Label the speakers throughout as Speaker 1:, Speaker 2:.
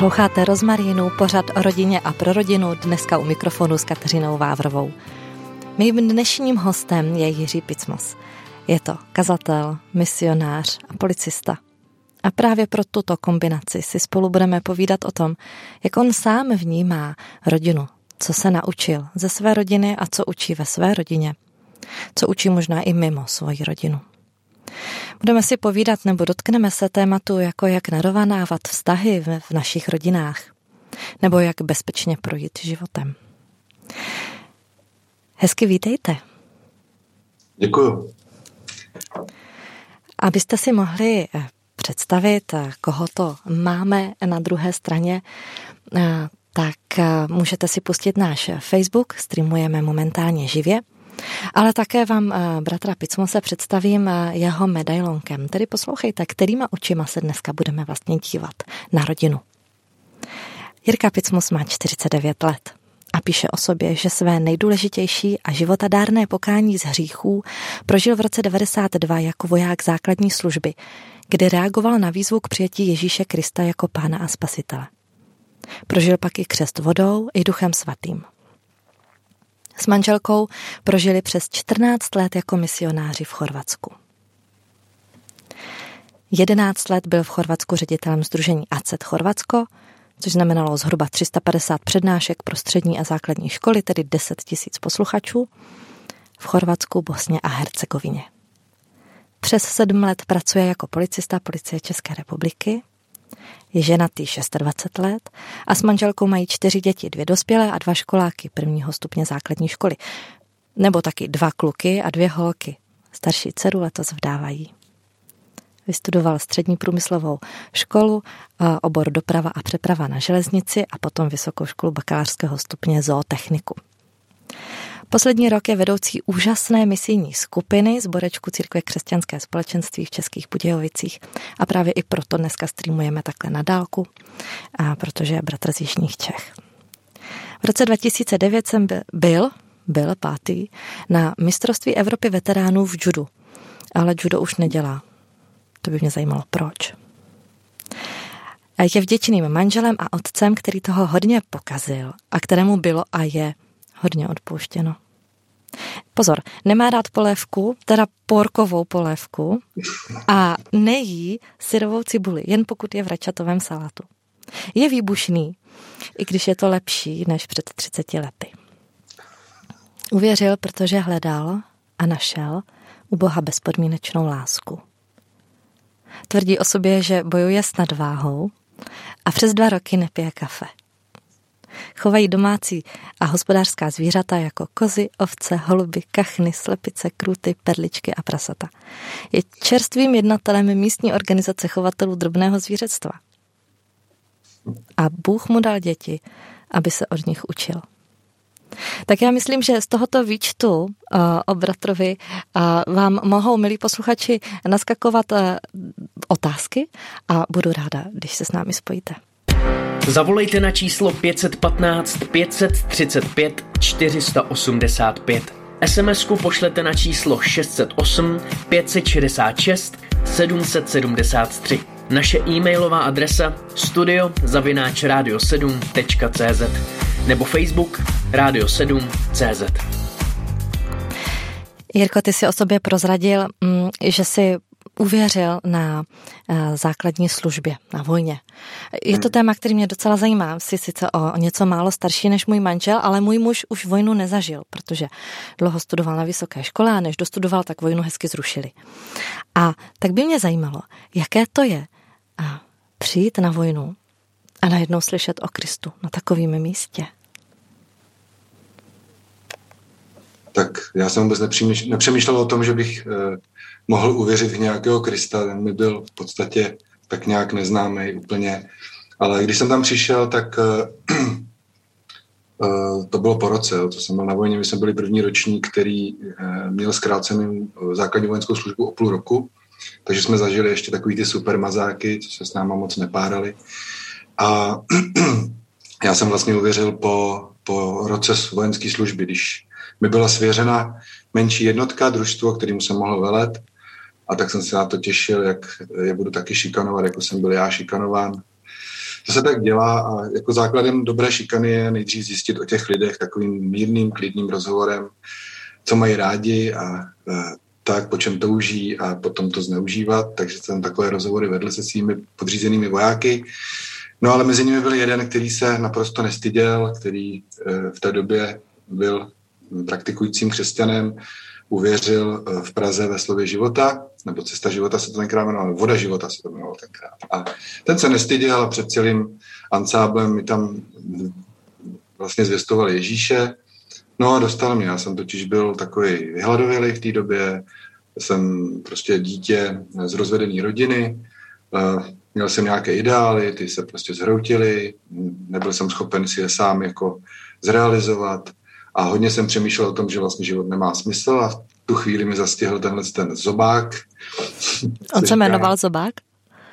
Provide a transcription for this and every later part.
Speaker 1: Posloucháte Rozmarínu, pořad o rodině a pro rodinu, dneska u mikrofonu s Kateřinou Vávrovou. Mým dnešním hostem je Jiří Picmos. Je to kazatel, misionář a policista. A právě pro tuto kombinaci si spolu budeme povídat o tom, jak on sám vnímá rodinu, co se naučil ze své rodiny a co učí ve své rodině, co učí možná i mimo svoji rodinu. Budeme si povídat nebo dotkneme se tématu, jako jak narovanávat vztahy v, našich rodinách, nebo jak bezpečně projít životem. Hezky vítejte.
Speaker 2: Děkuju.
Speaker 1: Abyste si mohli eh, představit, eh, koho to máme na druhé straně, eh, tak můžete si pustit náš Facebook, streamujeme momentálně živě. Ale také vám eh, bratra Picmose představím eh, jeho medailonkem. Tedy poslouchejte, kterýma očima se dneska budeme vlastně dívat na rodinu. Jirka Picmus má 49 let a píše o sobě, že své nejdůležitější a životadárné pokání z hříchů prožil v roce 92 jako voják základní služby, kdy reagoval na výzvu k přijetí Ježíše Krista jako pána a spasitele. Prožil pak i křest vodou i duchem svatým. S manželkou prožili přes 14 let jako misionáři v Chorvatsku. 11 let byl v Chorvatsku ředitelem Združení ACET Chorvatsko, což znamenalo zhruba 350 přednášek pro střední a základní školy, tedy 10 tisíc posluchačů, v Chorvatsku, Bosně a Hercegovině. Přes sedm let pracuje jako policista policie České republiky je ženatý 26 let a s manželkou mají čtyři děti, dvě dospělé a dva školáky prvního stupně základní školy. Nebo taky dva kluky a dvě holky. Starší dceru letos vdávají. Vystudoval střední průmyslovou školu, obor doprava a přeprava na železnici a potom vysokou školu bakalářského stupně zootechniku. Poslední rok je vedoucí úžasné misijní skupiny z Borečku Církve křesťanské společenství v Českých Budějovicích a právě i proto dneska streamujeme takhle na dálku, a protože je bratr z Jižních Čech. V roce 2009 jsem byl, byl pátý, na mistrovství Evropy veteránů v judu, ale judo už nedělá. To by mě zajímalo, proč. Je vděčným manželem a otcem, který toho hodně pokazil a kterému bylo a je hodně odpouštěno. Pozor, nemá rád polévku, teda porkovou polévku a nejí syrovou cibuli, jen pokud je v račatovém salátu. Je výbušný, i když je to lepší než před 30 lety. Uvěřil, protože hledal a našel u Boha bezpodmínečnou lásku. Tvrdí o sobě, že bojuje s nadváhou a přes dva roky nepije kafe. Chovají domácí a hospodářská zvířata jako kozy, ovce, holuby, kachny, slepice, kruty, perličky a prasata. Je čerstvým jednatelem místní organizace chovatelů drobného zvířectva. A Bůh mu dal děti, aby se od nich učil. Tak já myslím, že z tohoto výčtu uh, o bratrovi uh, vám mohou, milí posluchači, naskakovat uh, otázky a budu ráda, když se s námi spojíte.
Speaker 3: Zavolejte na číslo 515 535 485. SMS-ku pošlete na číslo 608 566 773. Naše e-mailová adresa studio zavináč radio7.cz nebo Facebook Radio 7.cz.
Speaker 1: Jirko, ty si o sobě prozradil, mm, že si uvěřil na eh, základní službě, na vojně. Je to hmm. téma, který mě docela zajímá. Jsi sice o něco málo starší než můj manžel, ale můj muž už vojnu nezažil, protože dlouho studoval na vysoké škole a než dostudoval, tak vojnu hezky zrušili. A tak by mě zajímalo, jaké to je přijít na vojnu a najednou slyšet o Kristu na takovém místě.
Speaker 2: Tak já jsem vůbec nepřemýšlel o tom, že bych eh, mohl uvěřit v nějakého Krista, ten mi byl v podstatě tak nějak neznámý úplně. Ale když jsem tam přišel, tak uh, to bylo po roce, co jsem byl na vojně. My jsme byli první ročník, který uh, měl zkrácenou základní vojenskou službu o půl roku, takže jsme zažili ještě takový ty super mazáky, co se s náma moc nepárali. A já jsem vlastně uvěřil po, po roce vojenské služby, když mi byla svěřena menší jednotka, družstvo, kterým jsem mohl velet a tak jsem se na to těšil, jak je budu taky šikanovat, jako jsem byl já šikanován. to se tak dělá a jako základem dobré šikany je nejdřív zjistit o těch lidech takovým mírným, klidným rozhovorem, co mají rádi a, a tak, po čem touží a potom to zneužívat. Takže jsem takové rozhovory vedl se svými podřízenými vojáky. No ale mezi nimi byl jeden, který se naprosto nestyděl, který e, v té době byl praktikujícím křesťanem, uvěřil e, v Praze ve slově života, nebo cesta života se to tenkrát jmenovalo, voda života se to jmenovalo tenkrát. A ten se nestyděl a před celým ansáblem mi tam vlastně zvěstoval Ježíše, No a dostal mě, já jsem totiž byl takový vyhladovělý v té době, jsem prostě dítě z rozvedené rodiny, měl jsem nějaké ideály, ty se prostě zhroutily, nebyl jsem schopen si je sám jako zrealizovat a hodně jsem přemýšlel o tom, že vlastně život nemá smysl a v tu chvíli mi zastihl tenhle ten zobák.
Speaker 1: On se jmenoval zobák?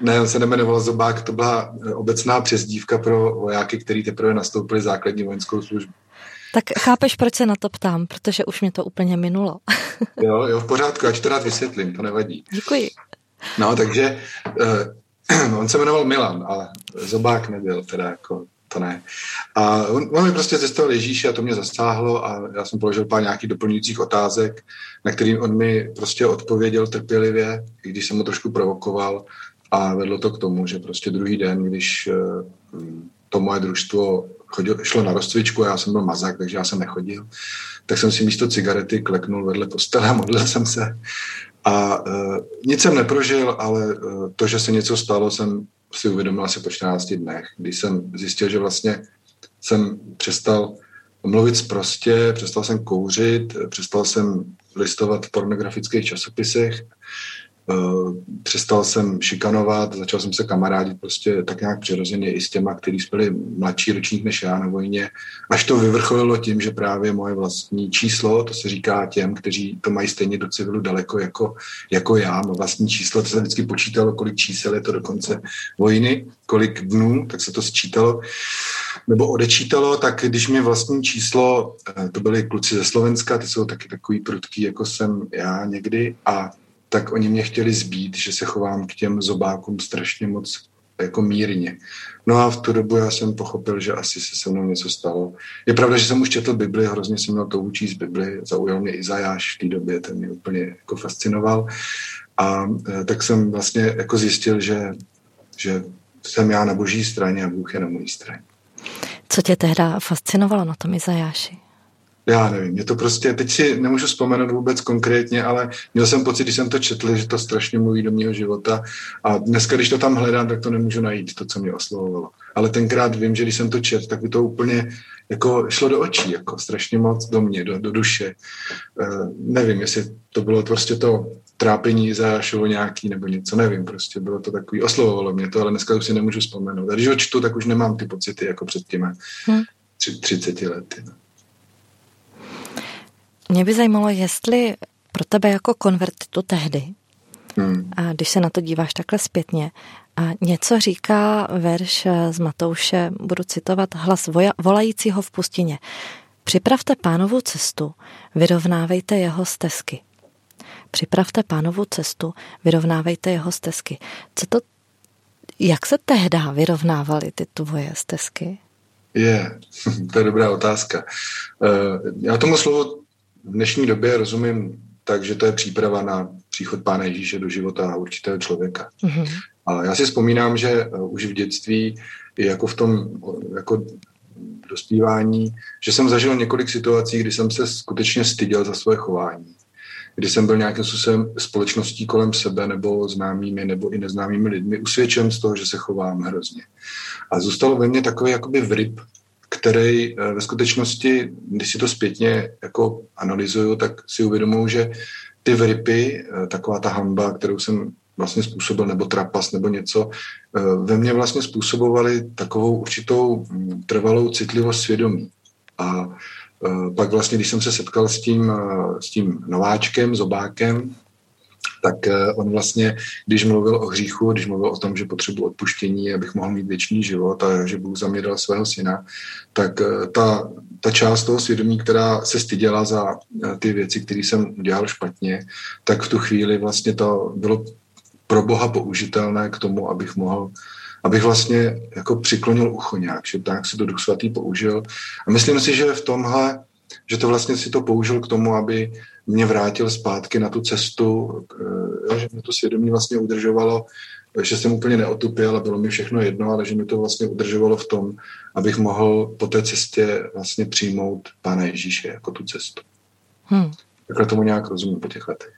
Speaker 2: Ne, on se nemenoval Zobák, to byla obecná přezdívka pro vojáky, kteří teprve nastoupili základní vojenskou službu.
Speaker 1: Tak chápeš, proč se na to ptám, protože už mě to úplně minulo.
Speaker 2: jo, jo, v pořádku, já to rád vysvětlím, to nevadí.
Speaker 1: Děkuji.
Speaker 2: No, takže uh, on se jmenoval Milan, ale Zobák nebyl, teda jako to ne. A on, on mi prostě zjistil Ježíše a to mě zasáhlo a já jsem položil pár nějakých doplňujících otázek, na kterým on mi prostě odpověděl trpělivě, i když jsem ho trošku provokoval a vedlo to k tomu, že prostě druhý den, když uh, to moje družstvo chodil, šlo na rozcvičku, já jsem byl mazák, takže já jsem nechodil, tak jsem si místo cigarety kleknul vedle postele a modlil jsem se. A uh, nic jsem neprožil, ale uh, to, že se něco stalo, jsem si uvědomil asi po 14 dnech, když jsem zjistil, že vlastně jsem přestal mluvit prostě, přestal jsem kouřit, přestal jsem listovat v pornografických časopisech, přestal jsem šikanovat, začal jsem se kamarádit prostě tak nějak přirozeně i s těma, kteří byli mladší ročník než já na vojně, až to vyvrcholilo tím, že právě moje vlastní číslo, to se říká těm, kteří to mají stejně do civilu daleko jako, jako já, má vlastní číslo, to se vždycky počítalo, kolik čísel je to do konce vojny, kolik dnů, tak se to sčítalo. Nebo odečítalo, tak když mi vlastní číslo, eh, to byli kluci ze Slovenska, ty jsou taky takový prudký, jako jsem já někdy, a tak oni mě chtěli zbít, že se chovám k těm zobákům strašně moc jako mírně. No a v tu dobu já jsem pochopil, že asi se se mnou něco stalo. Je pravda, že jsem už četl Bibli, hrozně jsem měl to z Bibli, zaujal mě Izajáš v té době, ten mě úplně jako fascinoval. A e, tak jsem vlastně jako zjistil, že, že jsem já na boží straně a Bůh je na mojí straně.
Speaker 1: Co tě tehda fascinovalo na tom Izajáši?
Speaker 2: Já nevím, mě to prostě, teď si nemůžu vzpomenout vůbec konkrétně, ale měl jsem pocit, když jsem to četl, že to strašně mluví do mého života a dneska, když to tam hledám, tak to nemůžu najít, to, co mě oslovovalo. Ale tenkrát vím, že když jsem to četl, tak by to úplně jako šlo do očí, jako strašně moc do mě, do, do duše. Uh, nevím, jestli to bylo prostě to trápení Izášovo nějaký nebo něco, nevím, prostě bylo to takový, oslovovalo mě to, ale dneska už si nemůžu vzpomenout. A když ho čtu, tak už nemám ty pocity jako před těmi hmm. 30 lety. No.
Speaker 1: Mě by zajímalo, jestli pro tebe jako konvertitu tehdy, hmm. a když se na to díváš takhle zpětně, a něco říká verš z Matouše, budu citovat, hlas voja, volajícího v pustině. Připravte pánovu cestu, vyrovnávejte jeho stezky. Připravte pánovu cestu, vyrovnávejte jeho stezky. Co to, jak se tehdy vyrovnávaly ty tvoje stezky?
Speaker 2: Je, to je dobrá otázka. Eh, já tomu slovu v dnešní době rozumím tak, že to je příprava na příchod Pána Ježíše do života určitého člověka. Mm-hmm. A já si vzpomínám, že eh, už v dětství, i jako v tom jako dospívání, že jsem zažil několik situací, kdy jsem se skutečně styděl za svoje chování. Kdy jsem byl nějakým způsobem společností kolem sebe nebo známými nebo i neznámými lidmi usvědčen z toho, že se chovám hrozně. A zůstalo ve mně takový jakoby vryb, který eh, ve skutečnosti, když si to zpětně jako analyzuju, tak si uvědomuji, že ty vrypy, eh, taková ta hamba, kterou jsem vlastně způsobil, nebo trapas, nebo něco, eh, ve mně vlastně způsobovaly takovou určitou hm, trvalou citlivost svědomí. A pak vlastně, když jsem se setkal s tím, s tím nováčkem, zobákem, tak eh, on vlastně, když mluvil o hříchu, když mluvil o tom, že potřebuji odpuštění, abych mohl mít věčný život a že Bůh za svého syna, tak eh, ta, ta část toho svědomí, která se styděla za eh, ty věci, které jsem udělal špatně, tak v tu chvíli vlastně to bylo pro Boha použitelné k tomu, abych mohl abych vlastně jako přiklonil ucho nějak, že tak si to Duch Svatý použil. A myslím si, že v tomhle, že to vlastně si to použil k tomu, aby mě vrátil zpátky na tu cestu, jo, že mě to svědomí vlastně udržovalo, že jsem úplně neotupil a bylo mi všechno jedno, ale že mi to vlastně udržovalo v tom, abych mohl po té cestě vlastně přijmout Pána Ježíše jako tu cestu. Hmm. Takhle tomu nějak rozumím po těch letech.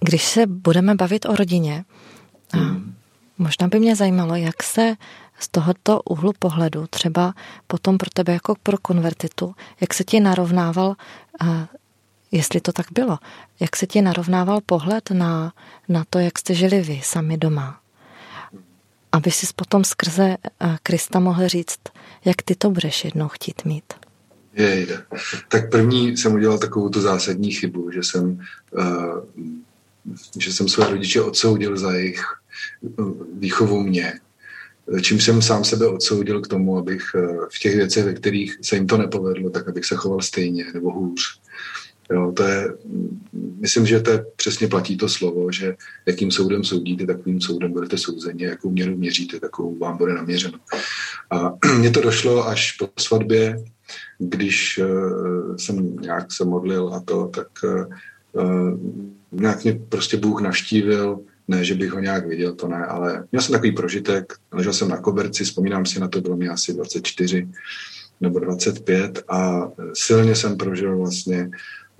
Speaker 1: Když se budeme bavit o rodině, hmm. možná by mě zajímalo, jak se z tohoto úhlu pohledu, třeba potom pro tebe jako pro konvertitu, jak se ti narovnával, jestli to tak bylo, jak se ti narovnával pohled na, na to, jak jste žili vy sami doma. Aby si potom skrze Krista mohl říct, jak ty to budeš jednou chtít mít.
Speaker 2: Je, je. Tak první jsem udělal takovou tu zásadní chybu, že jsem, uh, že jsem své rodiče odsoudil za jejich výchovu mě čím jsem sám sebe odsoudil k tomu, abych eh, v těch věcech, ve kterých se jim to nepovedlo, tak abych se choval stejně nebo hůř. Jo, to je, myslím, že to je, přesně platí to slovo, že jakým soudem soudíte, takovým soudem budete souzeni, jakou měru měříte, takovou vám bude naměřeno. A mně to došlo až po svatbě, když uh, jsem nějak se modlil a to, tak uh, nějak mě prostě Bůh navštívil ne, že bych ho nějak viděl, to ne, ale měl jsem takový prožitek, ležel jsem na koberci, vzpomínám si na to, bylo mi asi 24 nebo 25 a silně jsem prožil vlastně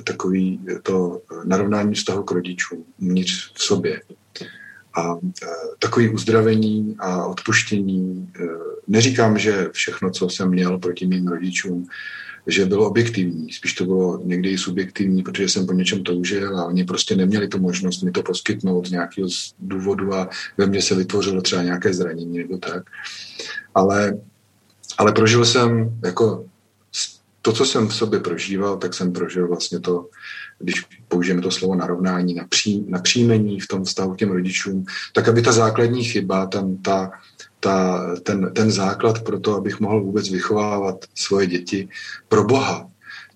Speaker 2: takový to narovnání vztahu k rodičům vnitř v sobě. A e, takový uzdravení a odpuštění. E, neříkám, že všechno, co jsem měl proti mým rodičům, že bylo objektivní, spíš to bylo někdy i subjektivní, protože jsem po něčem toužil a oni prostě neměli tu možnost mi to poskytnout z nějakého důvodu a ve mně se vytvořilo třeba nějaké zranění nebo tak. Ale, ale prožil jsem jako to, co jsem v sobě prožíval, tak jsem prožil vlastně to, když použijeme to slovo narovnání, na příjmení v tom vztahu k těm rodičům, tak aby ta základní chyba, tam ta, ta, ten, ten základ pro to, abych mohl vůbec vychovávat svoje děti pro Boha,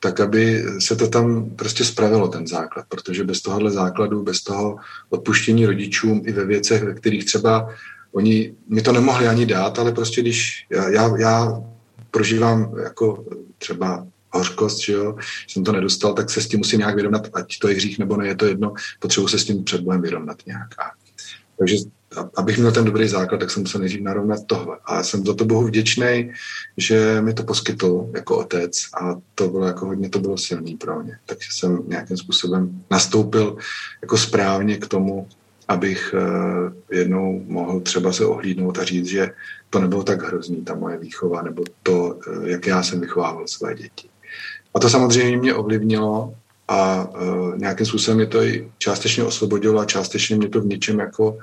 Speaker 2: tak aby se to tam prostě spravilo, ten základ, protože bez tohohle základu, bez toho odpuštění rodičům i ve věcech, ve kterých třeba oni mi to nemohli ani dát, ale prostě když já, já, já prožívám jako třeba hořkost, že jo, jsem to nedostal, tak se s tím musím nějak vyrovnat, ať to je hřích nebo ne, je to jedno, potřebuji se s tím před Bohem vyrovnat nějak. A, takže abych měl ten dobrý základ, tak jsem musel nejdřív narovnat tohle. A jsem za to Bohu vděčný, že mi to poskytl jako otec a to bylo jako hodně, to bylo silný pro mě. Takže jsem nějakým způsobem nastoupil jako správně k tomu, abych uh, jednou mohl třeba se ohlídnout a říct, že to nebylo tak hrozný, ta moje výchova, nebo to, uh, jak já jsem vychovával své děti. A to samozřejmě mě ovlivnilo a uh, nějakým způsobem mě to i částečně osvobodilo a částečně mě to v něčem jako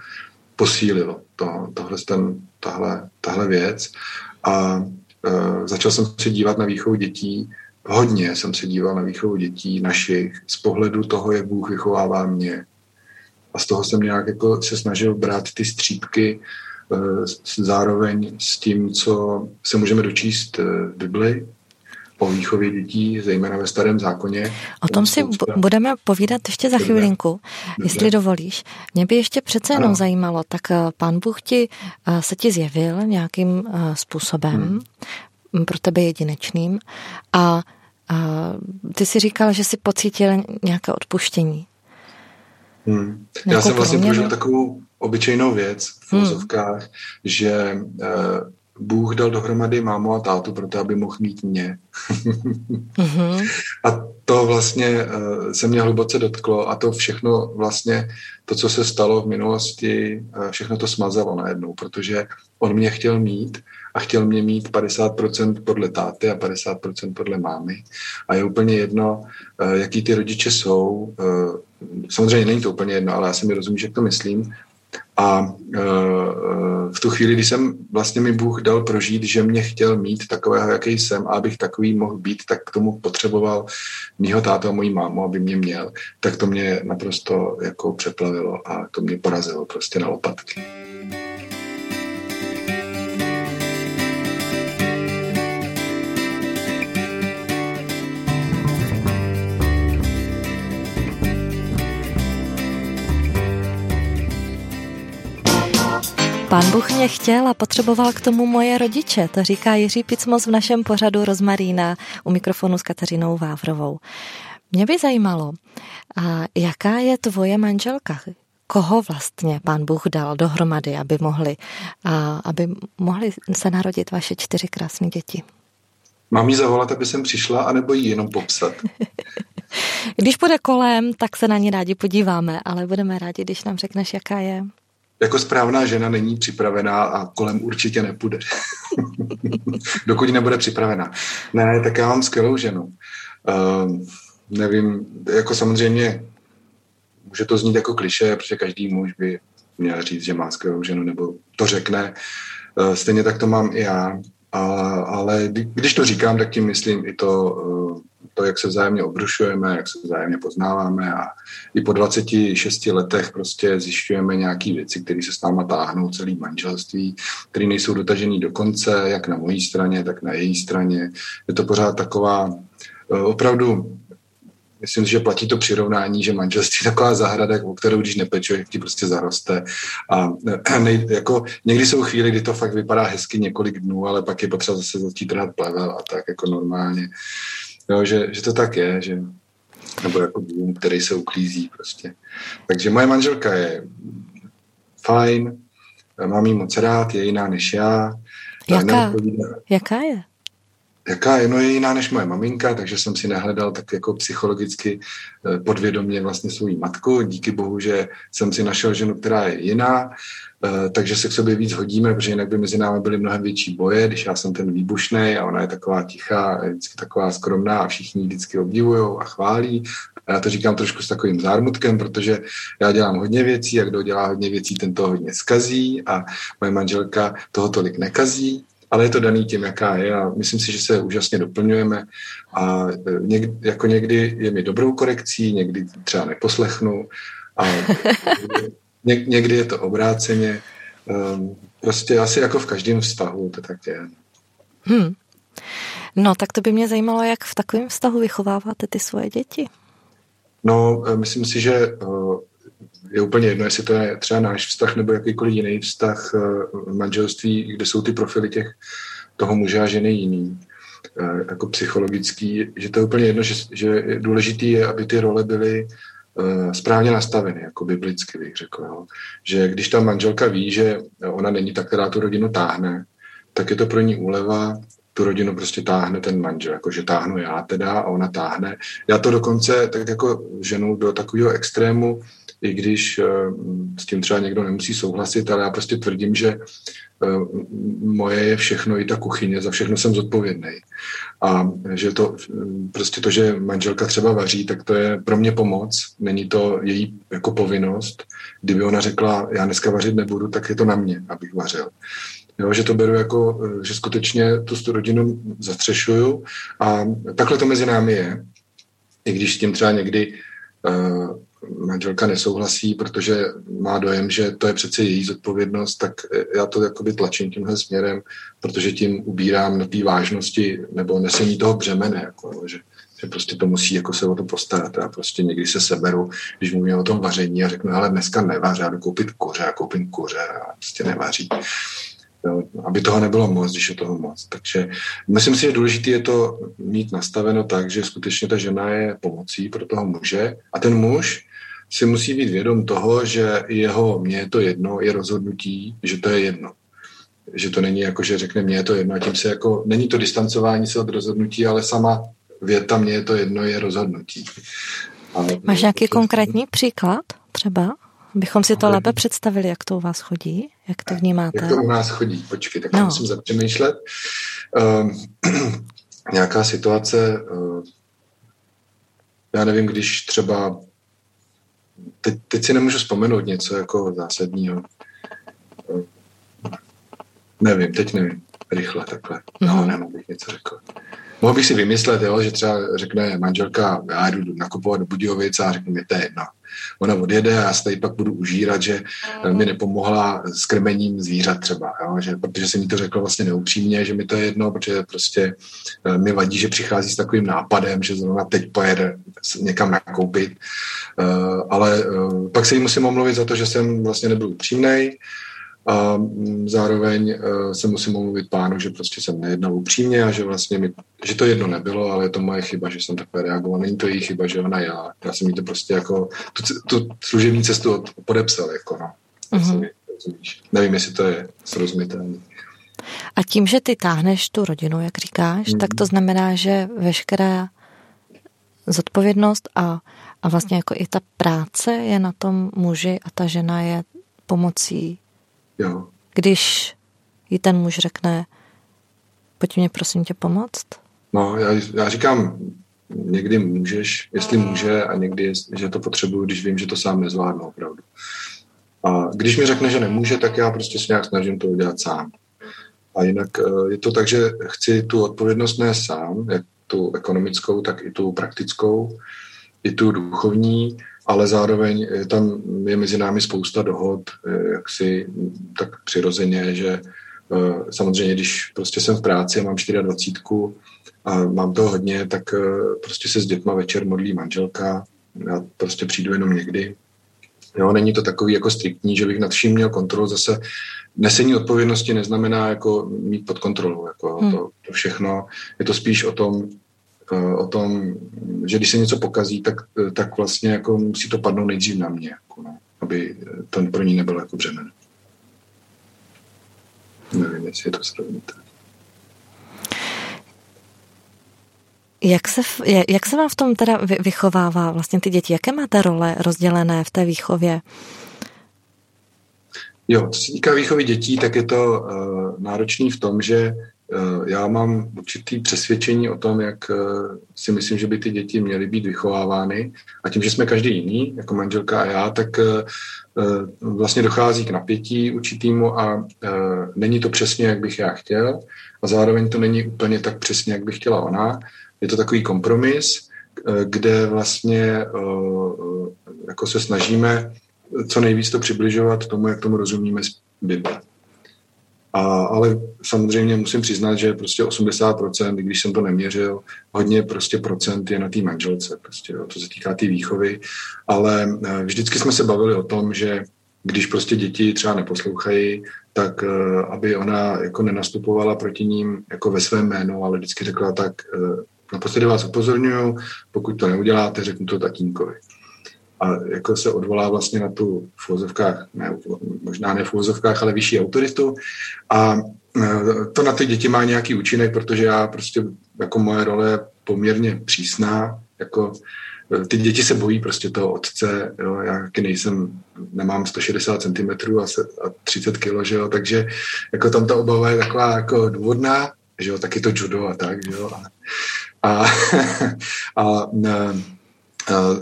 Speaker 2: posílilo, to, tohle, ten, tahle, tahle věc. A uh, začal jsem se dívat na výchovu dětí, hodně jsem se díval na výchovu dětí našich z pohledu toho, jak Bůh vychovává mě. A z toho jsem nějak jako se snažil brát ty střípky uh, zároveň s tím, co se můžeme dočíst v Bibli, o výchově dětí, zejména ve starém zákoně.
Speaker 1: O tom si spousta... budeme povídat ještě za chvilinku, Dobře. jestli dovolíš. Mě by ještě přece jenom ano. zajímalo, tak eh, pán Bůh ti eh, se ti zjevil nějakým eh, způsobem, hmm. pro tebe jedinečným a, a ty si říkal, že si pocítil nějaké odpuštění.
Speaker 2: Hmm. Já jsem vlastně prožil takovou obyčejnou věc v hmm. že Bůh dal dohromady mámu a tátu proto, aby mohl mít mě. mm-hmm. A to vlastně uh, se mě hluboce dotklo a to všechno vlastně, to, co se stalo v minulosti, uh, všechno to smazalo najednou, protože on mě chtěl mít a chtěl mě mít 50% podle táty a 50% podle mámy. A je úplně jedno, uh, jaký ty rodiče jsou. Samozřejmě není to úplně jedno, ale já si mi rozumím, že to myslím. A uh, v tu chvíli, kdy jsem vlastně mi Bůh dal prožít, že mě chtěl mít takového, jaký jsem, a abych takový mohl být, tak k tomu potřeboval mýho táta a mojí mámu, aby mě měl, tak to mě naprosto jako přeplavilo a to mě porazilo prostě na lopatky.
Speaker 1: Pán Bůh mě chtěl a potřeboval k tomu moje rodiče, to říká Jiří Picmos v našem pořadu Rozmarína u mikrofonu s Kateřinou Vávrovou. Mě by zajímalo, a jaká je tvoje manželka? Koho vlastně pán Bůh dal dohromady, aby mohli, a aby mohli se narodit vaše čtyři krásné děti?
Speaker 2: Mám jí zavolat, aby jsem přišla, anebo jí jenom popsat?
Speaker 1: když bude kolem, tak se na ní rádi podíváme, ale budeme rádi, když nám řekneš, jaká je.
Speaker 2: Jako správná žena není připravená a kolem určitě nepůjde. Dokud nebude připravená. Ne, tak já mám skvělou ženu. Uh, nevím, jako samozřejmě může to znít jako kliše, protože každý muž by měl říct, že má skvělou ženu, nebo to řekne. Uh, stejně tak to mám i já. A, ale když to říkám, tak tím myslím i to, uh, to, jak se vzájemně obrušujeme, jak se vzájemně poznáváme a i po 26 letech prostě zjišťujeme nějaké věci, které se s náma táhnou celý manželství, které nejsou dotažený do konce, jak na mojí straně, tak na její straně. Je to pořád taková eh, opravdu myslím si, že platí to přirovnání, že manželství je taková zahrada, o kterou když nepečuješ, ti prostě zaroste. A eh, nej, jako, někdy jsou chvíle, kdy to fakt vypadá hezky několik dnů, ale pak je potřeba zase začít trhat plevel a tak jako normálně. Jo, že, že to tak je, že nebo jako dům, který se uklízí prostě. Takže moje manželka je fajn, mám jí moc rád, je jiná než já.
Speaker 1: Jaká? Jaká je?
Speaker 2: Jaká je? No je jiná než moje maminka, takže jsem si nehledal tak jako psychologicky eh, podvědomě vlastně svou matku. Díky bohu, že jsem si našel ženu, která je jiná. Eh, takže se k sobě víc hodíme, protože jinak by mezi námi byly mnohem větší boje, když já jsem ten výbušný a ona je taková tichá, je vždycky taková skromná a všichni vždycky obdivují a chválí. A já to říkám trošku s takovým zármutkem, protože já dělám hodně věcí a kdo dělá hodně věcí, ten to hodně skazí a moje manželka toho tolik nekazí, ale je to daný tím, jaká je a myslím si, že se úžasně doplňujeme a eh, někdy, jako někdy je mi dobrou korekcí, někdy třeba neposlechnu a Ně, někdy je to obráceně. Um, prostě asi jako v každém vztahu to tak je.
Speaker 1: Hmm. No, tak to by mě zajímalo, jak v takovém vztahu vychováváte ty svoje děti.
Speaker 2: No, eh, myslím si, že eh, je úplně jedno, jestli to je třeba náš vztah nebo jakýkoliv jiný vztah eh, manželství, kde jsou ty profily těch toho muže a ženy jiný, jako psychologický, že to je úplně jedno, že, že důležitý je, aby ty role byly správně nastaveny, jako biblicky bych řekl. Jo. Že když ta manželka ví, že ona není ta, která tu rodinu táhne, tak je to pro ní úleva, tu rodinu prostě táhne ten manžel, jakože táhnu já teda a ona táhne. Já to dokonce tak jako ženu do takového extrému, i když eh, s tím třeba někdo nemusí souhlasit, ale já prostě tvrdím, že eh, moje je všechno, i ta kuchyně, za všechno jsem zodpovědný. A že to prostě to, že manželka třeba vaří, tak to je pro mě pomoc, není to její jako povinnost. Kdyby ona řekla, já dneska vařit nebudu, tak je to na mě, abych vařil. Jo, že to beru jako, eh, že skutečně tu rodinu zastřešuju a takhle to mezi námi je. I když s tím třeba někdy uh, manželka nesouhlasí, protože má dojem, že to je přece její zodpovědnost, tak já to jakoby tlačím tímhle směrem, protože tím ubírám na té vážnosti nebo nesení toho břemene, jako, že, že prostě to musí jako se o to postarat. Já prostě někdy se seberu, když mluvím o tom vaření a řeknu, ale dneska nevař, já jdu koupit kuře, já koupím kuře a prostě nevaří. Jo, aby toho nebylo moc, když je toho moc. Takže myslím si, že důležité je to mít nastaveno tak, že skutečně ta žena je pomocí pro toho muže a ten muž si musí být vědom toho, že jeho mně je to jedno, je rozhodnutí, že to je jedno. Že to není jako, že řekne mně je to jedno a tím se jako, není to distancování se od rozhodnutí, ale sama věta mně je to jedno je rozhodnutí.
Speaker 1: A, Máš nějaký to, konkrétní příklad třeba? Bychom si to ale... lépe představili, jak to u vás chodí, jak to vnímáte.
Speaker 2: Jak to u nás chodí, počkej, tak no. musím zapřemýšlet. Um, nějaká situace, uh, já nevím, když třeba teď, teď si nemůžu vzpomenout něco jako zásadního. Nevím, teď nevím. Rychle takhle. No, mm-hmm. nemůžu bych něco řekl. Mohl bych si vymyslet, jo, že třeba řekne manželka, já jdu nakupovat do Budějovic a řekne mi, to je jedno. Ona odjede a já se tady pak budu užírat, že mi nepomohla s krmením zvířat třeba, jo, že, protože jsem mi to řekl vlastně neupřímně, že mi to je jedno, protože prostě eh, mi vadí, že přichází s takovým nápadem, že zrovna teď pojede někam nakoupit, uh, ale uh, pak se jí musím omluvit za to, že jsem vlastně nebyl upřímnej, a mm, zároveň uh, se musím omluvit pánu, že prostě jsem nejednal upřímně a že vlastně mi, že to jedno nebylo, ale je to moje chyba, že jsem takhle reagoval. Není to její chyba, že ona já. Já jsem jí to prostě jako tu, tu služební cestu od, podepsal, jako no. Mm-hmm. Nevím, jestli to je srozumitelné.
Speaker 1: A tím, že ty táhneš tu rodinu, jak říkáš, mm. tak to znamená, že veškerá zodpovědnost a, a vlastně jako i ta práce je na tom muži a ta žena je pomocí.
Speaker 2: Jo.
Speaker 1: Když jí ten muž řekne, pojď mě prosím tě pomoct?
Speaker 2: No, já, já říkám, někdy můžeš, jestli může a někdy, že to potřebuju, když vím, že to sám nezvládnu opravdu. A když mi řekne, že nemůže, tak já prostě se nějak snažím to udělat sám. A jinak eh, je to tak, že chci tu odpovědnost nést sám, jak tu ekonomickou, tak i tu praktickou, i tu duchovní, ale zároveň je tam je mezi námi spousta dohod, eh, jak si tak přirozeně, že eh, samozřejmě, když prostě jsem v práci a mám 24 a mám toho hodně, tak prostě se s dětma večer modlí manželka, já prostě přijdu jenom někdy. Jo, není to takový jako striktní, že bych nad vším měl kontrolu. Zase nesení odpovědnosti neznamená jako mít pod kontrolou. Jako hmm. to, to všechno. Je to spíš o tom, eh, o tom, že když se něco pokazí, tak, eh, tak vlastně jako musí to padnout nejdřív na mě, jako no, aby to pro ní nebylo jako břemen. Nevím, jestli je to srovnitelné.
Speaker 1: Jak se, jak se vám v tom teda vychovává vlastně ty děti? Jaké máte role rozdělené v té výchově?
Speaker 2: Jo, co se týká výchovy dětí, tak je to uh, náročný v tom, že já mám určitý přesvědčení o tom, jak uh, si myslím, že by ty děti měly být vychovávány. A tím, že jsme každý jiný, jako manželka a já, tak uh, vlastně dochází k napětí určitýmu a není to přesně, jak bych já chtěl. A zároveň to není úplně tak přesně, jak by chtěla ona. Je to takový kompromis, kde vlastně jako se snažíme co nejvíc to přibližovat tomu, jak tomu rozumíme z Bible. A, ale samozřejmě musím přiznat, že prostě 80%, když jsem to neměřil, hodně prostě procent je na té manželce, prostě, jo, to se týká té tý výchovy, ale eh, vždycky jsme se bavili o tom, že když prostě děti třeba neposlouchají, tak eh, aby ona jako nenastupovala proti ním jako ve svém jménu, ale vždycky řekla tak, eh, naposledy vás upozorňuju, pokud to neuděláte, řeknu to tatínkovi a jako se odvolá vlastně na tu v uvozovkách, ne, možná ne v uvozovkách, ale vyšší autoritu. A e, to na ty děti má nějaký účinek, protože já prostě jako moje role je poměrně přísná, jako e, ty děti se bojí prostě toho otce, jo, já taky nejsem, nemám 160 cm a, se, a 30 kg, že jo, takže jako tam ta obava je taková jako důvodná, že jo, taky to judo a tak, že jo, a, a, a Eh,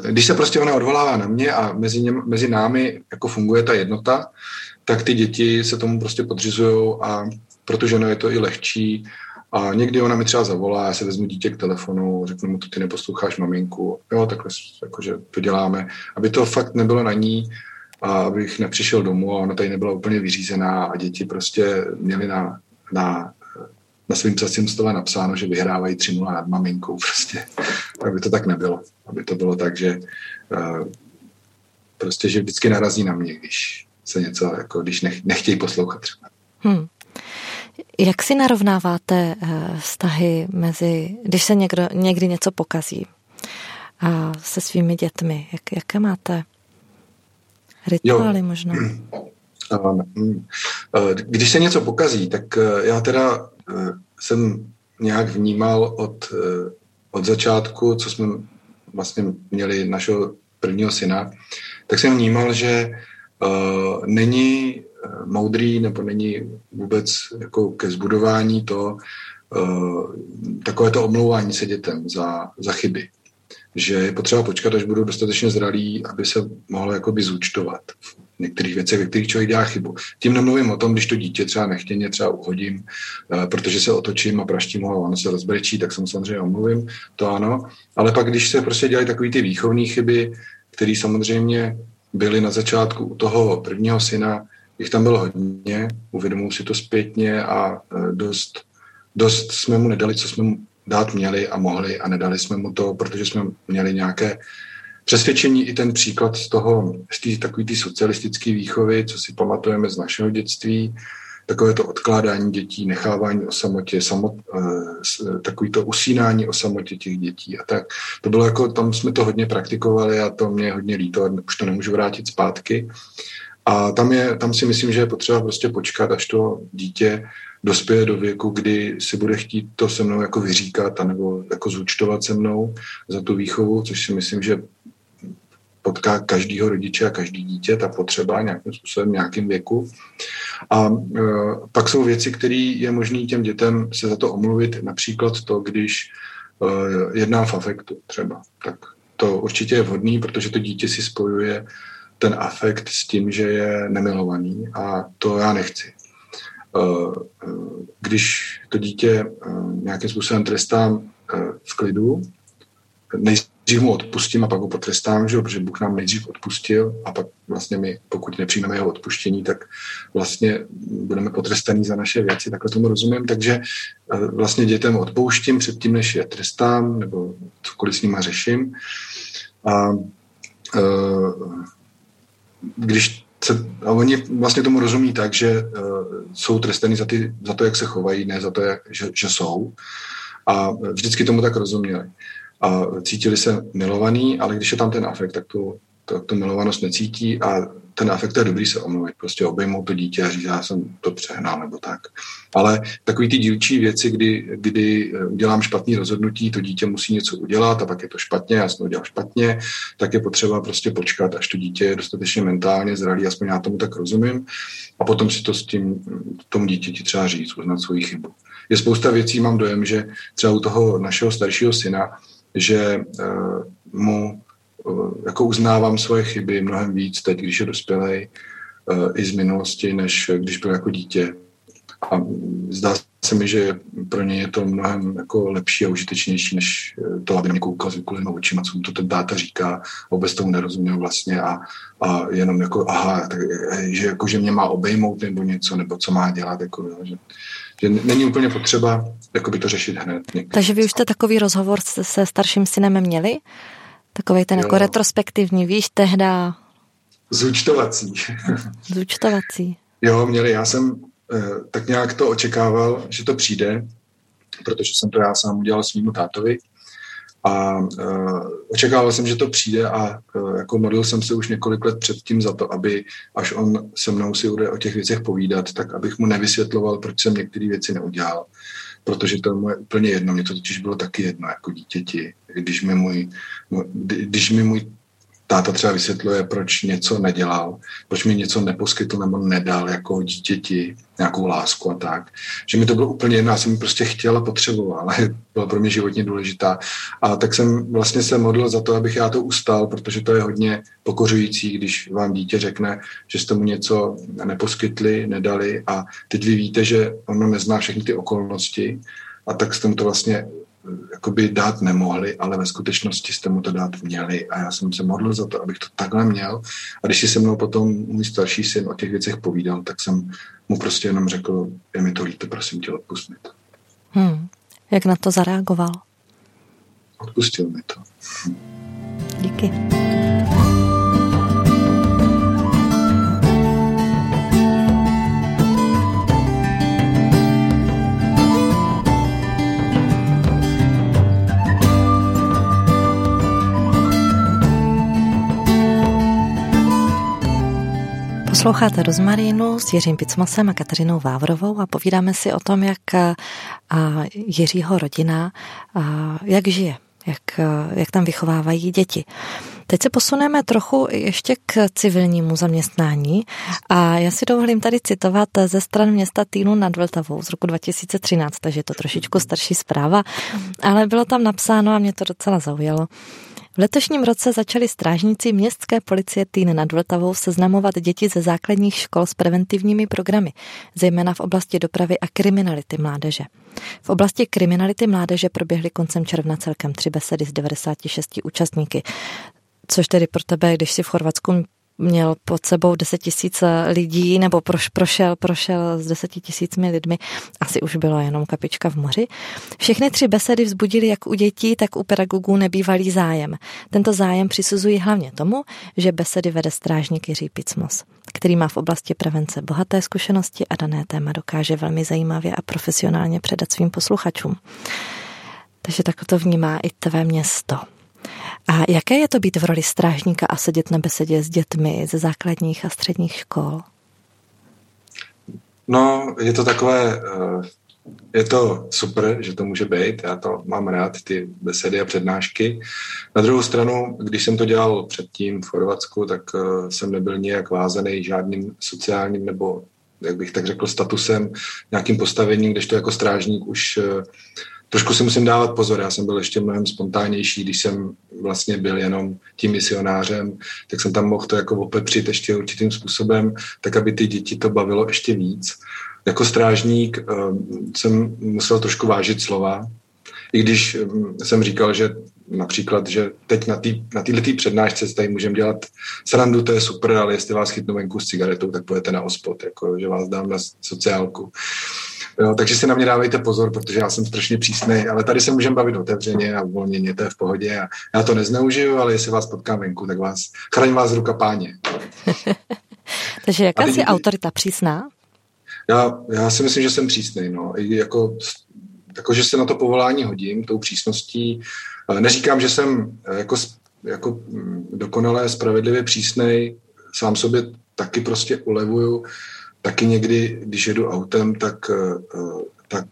Speaker 2: když se prostě ona odvolává na mě a mezi, něm, mezi námi jako funguje ta jednota, tak ty děti se tomu prostě podřizují a protože no je to i lehčí a někdy ona mi třeba zavolá, já se vezmu dítě k telefonu, řeknu mu, to ty neposloucháš maminku, jo, takhle jakože to děláme, aby to fakt nebylo na ní a abych nepřišel domů a ona tady nebyla úplně vyřízená a děti prostě měly na, na na svým psacím stole napsáno, že vyhrávají 3-0 nad maminkou prostě. Aby to tak nebylo. Aby to bylo tak, že uh, prostě, že vždycky narazí na mě, když se něco, jako když nech, nechtějí poslouchat třeba. Hmm.
Speaker 1: Jak si narovnáváte uh, vztahy mezi, když se někdo, někdy něco pokazí a se svými dětmi? Jak, jaké máte rituály jo. možná?
Speaker 2: Mm. Když se něco pokazí, tak já teda Eh, jsem nějak vnímal od, eh, od začátku, co jsme vlastně měli našeho prvního syna, tak jsem vnímal, že uh, není moudrý nebo není vůbec jako ke zbudování to uh, takové to omlouvání se dětem za, za chyby. Že je potřeba počkat, až budou dostatečně zralí, aby se mohlo jakoby zúčtovat některých věcech, ve kterých člověk dělá chybu. Tím nemluvím o tom, když to dítě třeba nechtěně třeba uhodím, eh, protože se otočím a praštím ho a ono se rozbrečí, tak jsem samozřejmě omluvím, to ano. Ale pak, když se prostě dělají takové ty výchovné chyby, které samozřejmě byly na začátku u toho prvního syna, jich tam bylo hodně, uvědomuji si to zpětně a eh, dost, dost jsme mu nedali, co jsme mu dát měli a mohli a nedali jsme mu to, protože jsme měli nějaké přesvědčení i ten příklad z toho, z té takový té socialistické výchovy, co si pamatujeme z našeho dětství, takové to odkládání dětí, nechávání o samotě, samot, eh, takový to usínání o samotě těch dětí a tak. To bylo jako, tam jsme to hodně praktikovali a to mě hodně líto, už to nemůžu vrátit zpátky. A tam, je, tam si myslím, že je potřeba prostě počkat, až to dítě dospěje do věku, kdy si bude chtít to se mnou jako vyříkat, anebo jako zúčtovat se mnou za tu výchovu, což si myslím, že potká každýho rodiče a každý dítě, ta potřeba nějakým způsobem, nějakým věku. A e, pak jsou věci, které je možné těm dětem se za to omluvit, například to, když e, jednám v afektu třeba. Tak to určitě je vhodný, protože to dítě si spojuje ten afekt s tím, že je nemilovaný a to já nechci. E, e, když to dítě e, nějakým způsobem trestám v klidu, nejdřív mu odpustím a pak ho potrestám, že? protože Bůh nám nejdřív odpustil a pak vlastně my, pokud nepřijmeme jeho odpuštění, tak vlastně budeme potrestaní za naše věci, takhle tomu rozumím. Takže vlastně dětem odpouštím předtím, než je trestám nebo cokoliv s nima řeším. A když se, a oni vlastně tomu rozumí tak, že uh, jsou trestaní za, ty, za to, jak se chovají, ne za to, jak, že, že jsou. A vždycky tomu tak rozuměli. A cítili se milovaný, ale když je tam ten afekt, tak tu, to, tu milovanost necítí a ten afekt je dobrý se omluvit, prostě obejmout to dítě a říct, já jsem to přehnal nebo tak. Ale takový ty dílčí věci, kdy, kdy eh, udělám špatný rozhodnutí, to dítě musí něco udělat a pak je to špatně, já jsem to udělal špatně, tak je potřeba prostě počkat, až to dítě je dostatečně mentálně zralý, aspoň já tomu tak rozumím, a potom si to s tím tomu dítěti třeba říct, uznat svoji chybu. Je spousta věcí, mám dojem, že třeba u toho našeho staršího syna, že uh, mu jako uznávám svoje chyby mnohem víc teď, když je dospělý, eh, i z minulosti, než když byl jako dítě. A zdá se mi, že pro ně je to mnohem jako lepší a užitečnější, než eh, to, aby mě koukal s vykulenými očima, co mu to ten dáta říká, vůbec tomu nerozuměl vlastně a, a jenom jako, aha, tak, eh, že, jako, že mě má obejmout nebo něco, nebo co má dělat, jako, jo, že, že není úplně potřeba jako by to řešit hned.
Speaker 1: Takže vy už jste takový rozhovor se starším synem měli? Takový ten jako jo. jako retrospektivní, víš, tehda...
Speaker 2: Zúčtovací.
Speaker 1: Zúčtovací.
Speaker 2: Jo, měli. Já jsem eh, tak nějak to očekával, že to přijde, protože jsem to já sám udělal svýmu tátovi. A uh, očekával jsem, že to přijde a uh, jako modlil jsem se už několik let předtím za to, aby až on se mnou si bude o těch věcech povídat, tak abych mu nevysvětloval, proč jsem některé věci neudělal protože to je úplně jedno, mě to totiž bylo taky jedno jako dítěti. Když mi můj, když mi můj táta třeba vysvětluje, proč něco nedělal, proč mi něco neposkytl nebo nedal jako dítěti, nějakou lásku a tak. Že mi to bylo úplně jedno, já jsem prostě chtěl a potřeboval, ale byla pro mě životně důležitá. A tak jsem vlastně se modlil za to, abych já to ustal, protože to je hodně pokořující, když vám dítě řekne, že jste mu něco neposkytli, nedali a teď vy víte, že ono nezná všechny ty okolnosti a tak jste mu to vlastně jakoby dát nemohli, ale ve skutečnosti jste mu to dát měli a já jsem se modlil za to, abych to takhle měl a když si se mnou potom můj starší syn o těch věcech povídal, tak jsem mu prostě jenom řekl, je mi to líto, prosím tě, odpust mi to.
Speaker 1: Hmm. Jak na to zareagoval?
Speaker 2: Odpustil mi to.
Speaker 1: Díky. Posloucháte Rozmarínu s Jiřím Picmasem a Kateřinou Vávrovou a povídáme si o tom, jak Jiřího rodina, jak žije, jak, jak tam vychovávají děti. Teď se posuneme trochu ještě k civilnímu zaměstnání a já si dovolím tady citovat ze stran města Týnu nad Vltavou z roku 2013, takže je to trošičku starší zpráva, ale bylo tam napsáno a mě to docela zaujalo. V letošním roce začali strážníci městské policie Týn nad Vltavou seznamovat děti ze základních škol s preventivními programy, zejména v oblasti dopravy a kriminality mládeže. V oblasti kriminality mládeže proběhly koncem června celkem tři besedy z 96 účastníky, což tedy pro tebe, když si v Chorvatsku měl pod sebou 10 tisíc lidí nebo proš, prošel, prošel s 10 tisícmi lidmi, asi už bylo jenom kapička v moři. Všechny tři besedy vzbudily jak u dětí, tak u pedagogů nebývalý zájem. Tento zájem přisuzují hlavně tomu, že besedy vede strážník Jiří Picmos, který má v oblasti prevence bohaté zkušenosti a dané téma dokáže velmi zajímavě a profesionálně předat svým posluchačům. Takže tak to vnímá i tvé město. A jaké je to být v roli strážníka a sedět na besedě s dětmi ze základních a středních škol?
Speaker 2: No, je to takové, eh, je to super, že to může být, já to mám rád, ty besedy a přednášky. Na druhou stranu, když jsem to dělal předtím v Chorvatsku, tak eh, jsem nebyl nijak vázaný žádným sociálním nebo, jak bych tak řekl, statusem, nějakým postavením, když to jako strážník už eh, trošku si musím dávat pozor, já jsem byl ještě mnohem spontánnější, když jsem vlastně byl jenom tím misionářem, tak jsem tam mohl to jako opepřit ještě určitým způsobem, tak aby ty děti to bavilo ještě víc. Jako strážník uh, jsem musel trošku vážit slova, i když um, jsem říkal, že například, že teď na této na přednášce tady můžeme dělat srandu, to je super, ale jestli vás chytnu venku s cigaretou, tak pojete na ospod, jako, že vás dám na sociálku. Jo, takže si na mě dávejte pozor, protože já jsem strašně přísný, ale tady se můžeme bavit otevřeně a uvolněně, to je v pohodě a já to nezneužiju, ale jestli vás potkám venku, tak vás, chraň vás ruka páně.
Speaker 1: takže jaká jsi autorita přísná?
Speaker 2: Já, já si myslím, že jsem přísný, no. I jako, jako, že se na to povolání hodím, tou přísností. Neříkám, že jsem jako, jako mm, dokonale spravedlivě přísnej, sám sobě taky prostě ulevuju, taky někdy, když jedu autem, tak, eh, tak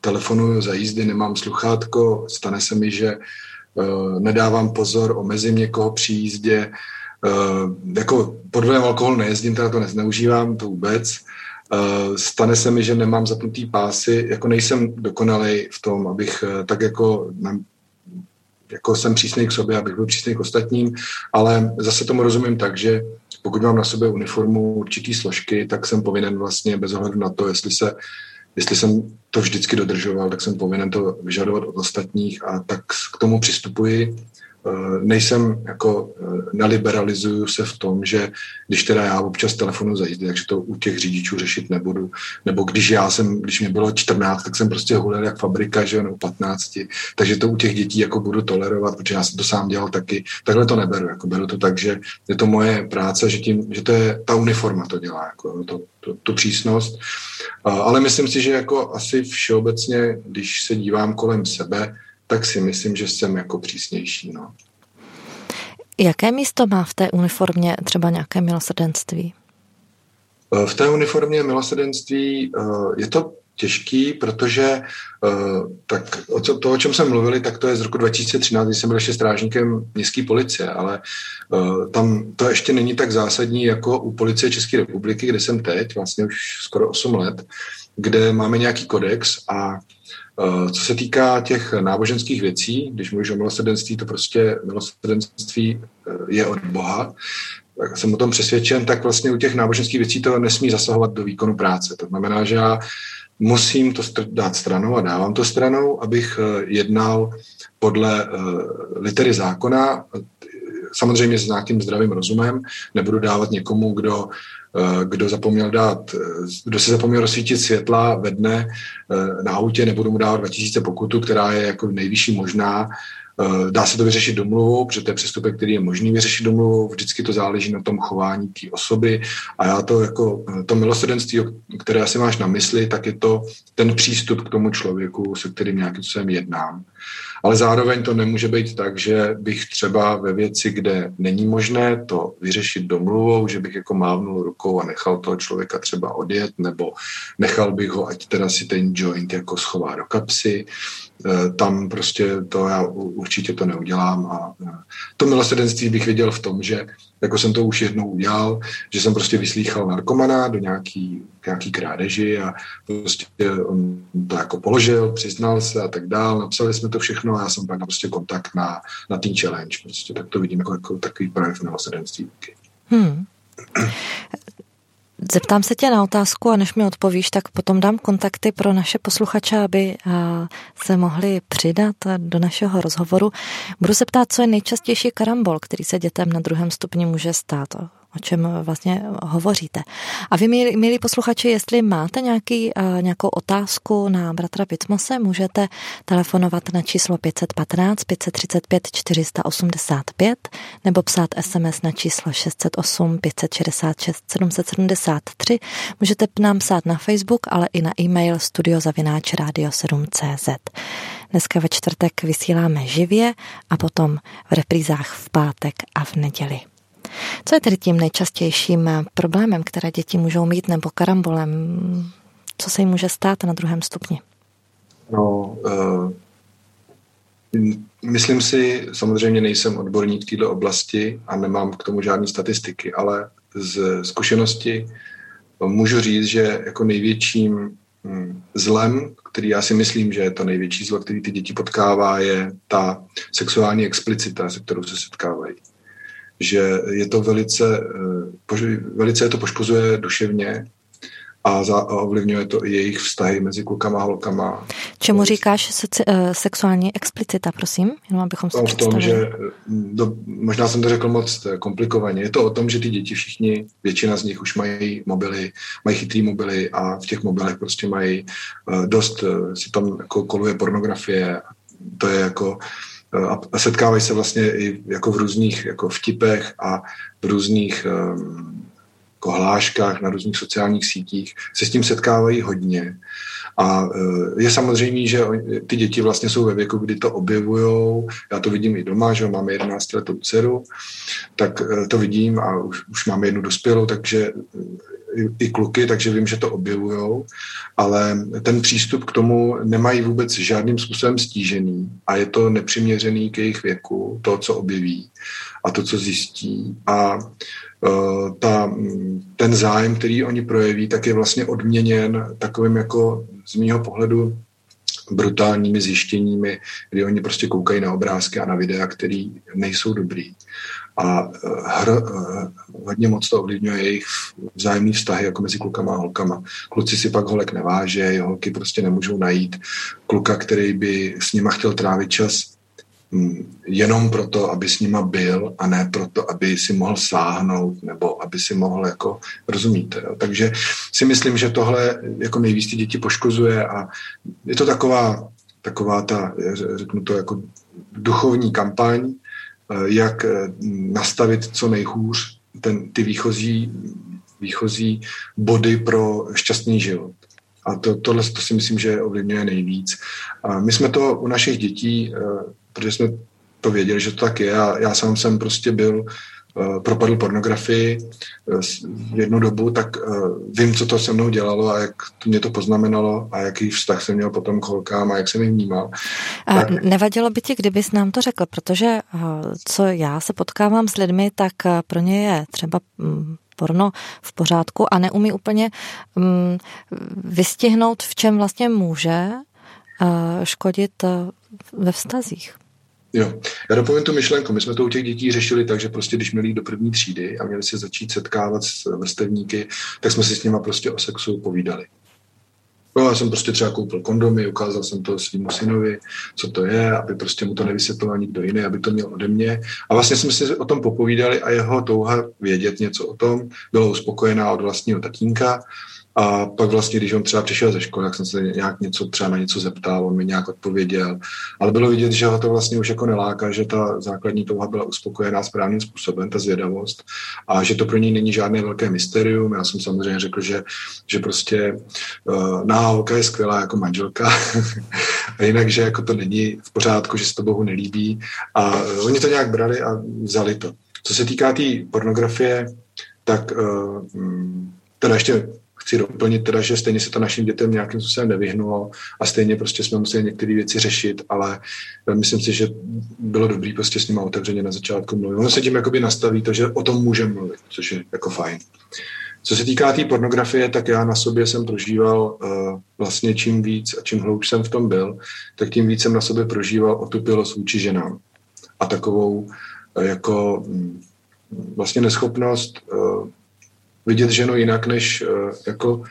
Speaker 2: telefonuju za jízdy, nemám sluchátko, stane se mi, že eh, nedávám pozor, omezím někoho při jízdě, eh, jako pod vlivem alkoholu nejezdím, teda to nezneužívám, to vůbec. Stane se mi, že nemám zapnutý pásy, jako nejsem dokonalej v tom, abych tak jako, jako jsem přísný k sobě, abych byl přísný k ostatním, ale zase tomu rozumím tak, že pokud mám na sobě uniformu určitý složky, tak jsem povinen vlastně bez ohledu na to, jestli se jestli jsem to vždycky dodržoval, tak jsem povinen to vyžadovat od ostatních a tak k tomu přistupuji nejsem jako, eh, neliberalizuju se v tom, že když teda já občas telefonu za jízdy, takže to u těch řidičů řešit nebudu. Nebo když já jsem, když mě bylo 14, tak jsem prostě hulil jak fabrika, že nebo 15. Takže to u těch dětí jako budu tolerovat, protože já jsem to sám dělal taky. Takhle to neberu, jako beru to tak, že je to moje práce, že, tím, že to je ta uniforma to dělá, jako to, to, tu přísnost. Ale myslím si, že jako asi všeobecně, když se dívám kolem sebe, tak si myslím, že jsem jako přísnější. No.
Speaker 1: Jaké místo má v té uniformě třeba nějaké milosrdenství?
Speaker 2: Eh, v té uniformě milosrdenství eh, je to těžký, protože eh, tak to, o čem jsme mluvili, tak to je z roku 2013, kdy jsem byl ještě strážníkem městské policie, ale tam to ještě není tak zásadní jako u policie České republiky, kde jsem teď, vlastně už skoro 8 let, kde máme nějaký kodex a co se týká těch náboženských věcí, když mluvíš o milosrdenství, to prostě milosrdenství eh, je od Boha, tak jsem o tom přesvědčen, tak vlastně u těch náboženských věcí to nesmí zasahovat do výkonu práce. To znamená, že já musím to dát stranou a dávám to stranou, abych eh, jednal podle litery zákona, samozřejmě s nějakým zdravým rozumem, nebudu dávat někomu, kdo Eh, kdo zapomněl dát, eh, kdo si zapomněl rozsvítit světla ve dne eh, na autě, nebudu mu dávat 2000 pokutu, která je jako nejvyšší možná. Dá se to vyřešit domluvou, protože to je přestupek, který je možný vyřešit domluvou. Vždycky to záleží na tom chování té osoby. A já to jako to milosrdenství, které asi máš na mysli, tak je to ten přístup k tomu člověku, se kterým nějakým způsobem jednám. Ale zároveň to nemůže být tak, že bych třeba ve věci, kde není možné to vyřešit domluvou, že bych jako mávnul rukou a nechal toho člověka třeba odjet, nebo nechal bych ho, ať teda si ten joint jako schová do kapsy. E, tam prostě to já určitě to neudělám a e, to milosrdenství bych viděl v tom, že jako jsem to už jednou udělal, že jsem prostě vyslýchal narkomana do nějaký, nějaký krádeži a prostě on to jako položil, přiznal se a tak dál, napsali jsme to všechno a já jsem pak prostě kontakt na, na Teen Challenge, prostě tak to vidím jako, jako takový projev milosrdenství. Hmm.
Speaker 1: Zeptám se tě na otázku a než mi odpovíš, tak potom dám kontakty pro naše posluchače, aby se mohli přidat do našeho rozhovoru. Budu se ptát, co je nejčastější karambol, který se dětem na druhém stupni může stát. O čem vlastně hovoříte. A vy, milí, milí posluchači, jestli máte nějaký, uh, nějakou otázku na bratra Pitmose, můžete telefonovat na číslo 515 535 485 nebo psát SMS na číslo 608 566 773. Můžete nám psát na Facebook, ale i na e-mail studiozavináčradio7.cz. Dneska ve čtvrtek vysíláme živě a potom v reprízách v pátek a v neděli. Co je tedy tím nejčastějším problémem, které děti můžou mít, nebo karambolem? Co se jim může stát na druhém stupni?
Speaker 2: No, uh, myslím si, samozřejmě nejsem odborník v této oblasti a nemám k tomu žádné statistiky, ale z zkušenosti můžu říct, že jako největším hm, zlem, který já si myslím, že je to největší zlo, který ty děti potkává, je ta sexuální explicita, se kterou se setkávají že je to velice, eh, velice je to poškozuje duševně a, za, a ovlivňuje to i jejich vztahy mezi klukama a holkama.
Speaker 1: Čemu říkáš seci, uh, sexuální explicita, prosím? Jenom abychom
Speaker 2: si v tom, že eh, do, možná jsem to řekl moc komplikovaně. Je to o tom, že ty děti všichni, většina z nich už mají mobily, mají chytrý mobily a v těch mobilech prostě mají dost, si tam jako koluje pornografie. To je jako a setkávají se vlastně i jako v různých jako vtipech a v různých um, jako hláškách na různých sociálních sítích se s tím setkávají hodně. A uh, je samozřejmě, že ty děti vlastně jsou ve věku, kdy to objevují. Já to vidím i doma, že máme 11 letou dceru, tak uh, to vidím a už, už máme jednu dospělou, takže i, i kluky, takže vím, že to objevujou, ale ten přístup k tomu nemají vůbec žádným způsobem stížený a je to nepřiměřený k jejich věku, to, co objeví a to, co zjistí. A uh, ta, ten zájem, který oni projeví, tak je vlastně odměněn takovým jako z mýho pohledu brutálními zjištěními, kdy oni prostě koukají na obrázky a na videa, které nejsou dobrý. A eh, hr, eh, hodně moc to ovlivňuje jejich vzájemný vztahy jako mezi klukama a holkama. Kluci si pak holek neváže, holky prostě nemůžou najít kluka, který by s nima chtěl trávit čas hm, jenom proto, aby s nima byl a ne proto, aby si mohl sáhnout nebo aby si mohl jako, rozumíte. Jo? Takže si myslím, že tohle jako nejvíc ty děti poškozuje a je to taková, taková ta, řeknu to jako duchovní kampaň, jak eh, nastavit co nejhůř ten, ty výchozí, výchozí body pro šťastný život. A to, tohle to si myslím, že ovlivňuje nejvíc. A my jsme to u našich dětí, eh, protože jsme to věděli, že to tak je a já sám jsem prostě byl Eh, propadl pornografii eh, jednu dobu, tak eh, vím, co to se mnou dělalo a jak to mě to poznamenalo a jaký vztah jsem měl potom k holkám a jak jsem jim vnímal.
Speaker 1: A tak... Nevadilo by ti, kdybys nám to řekl, protože co já se potkávám s lidmi, tak pro ně je třeba mm, porno v pořádku a neumí úplně mm, vystihnout, v čem vlastně může škodit ve vztazích.
Speaker 2: Jo, já dopovím tu myšlenku. My jsme to u těch dětí řešili tak, že prostě když měli do první třídy a měli se začít setkávat s vrstevníky, tak jsme si s nimi prostě o sexu povídali. No, já jsem prostě třeba koupil kondomy, ukázal jsem to svým synovi, co to je, aby prostě mu to nevysvětloval nikdo jiný, aby to měl ode mě. A vlastně jsme si o tom popovídali a jeho touha vědět něco o tom byla uspokojená od vlastního tatínka a pak vlastně, když on třeba přišel ze školy, tak jsem se nějak něco třeba na něco zeptal, on mi nějak odpověděl. Ale bylo vidět, že ho to vlastně už jako neláká, že ta základní touha byla uspokojená správným způsobem, ta zvědavost, a že to pro něj není žádné velké mysterium. Já jsem samozřejmě řekl, že, že prostě uh, náholka je skvělá jako manželka, a jinak, že jako to není v pořádku, že se to Bohu nelíbí. A uh, oni to nějak brali a vzali to. Co se týká té tý pornografie, tak uh, teda ještě chci doplnit teda, že stejně se to našim dětem nějakým způsobem nevyhnulo a stejně prostě jsme museli některé věci řešit, ale myslím si, že bylo dobrý prostě s nimi otevřeně na začátku mluvit. Ono se tím jakoby nastaví to, že o tom můžeme mluvit, což je jako fajn. Co se týká té tý pornografie, tak já na sobě jsem prožíval uh, vlastně čím víc a čím hloubš jsem v tom byl, tak tím víc jsem na sobě prožíval otupilost vůči ženám. A takovou uh, jako um, vlastně neschopnost uh, vidět ženu jinak, než eh, jako,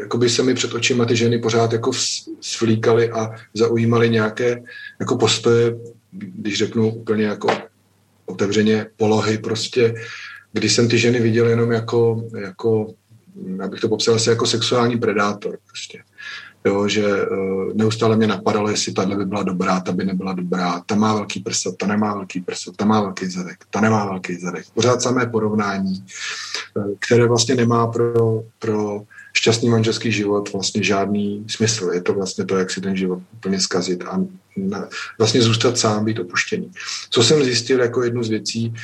Speaker 2: jako by se mi před očima ty ženy pořád jako svlíkaly a zaujímaly nějaké jako postoje, když řeknu úplně jako otevřeně polohy prostě když jsem ty ženy viděl jenom jako, jako abych to popsal asi jako sexuální predátor. Prostě. Jo, že uh, neustále mě napadalo, jestli tahle by byla dobrá, ta by nebyla dobrá, ta má velký prsa, ta nemá velký prsa, ta má velký zadek, ta nemá velký zadek. Pořád samé porovnání, uh, které vlastně nemá pro, pro šťastný manželský život vlastně žádný smysl. Je to vlastně to, jak si ten život úplně zkazit a na, vlastně zůstat sám, být opuštěný. Co jsem zjistil jako jednu z věcí,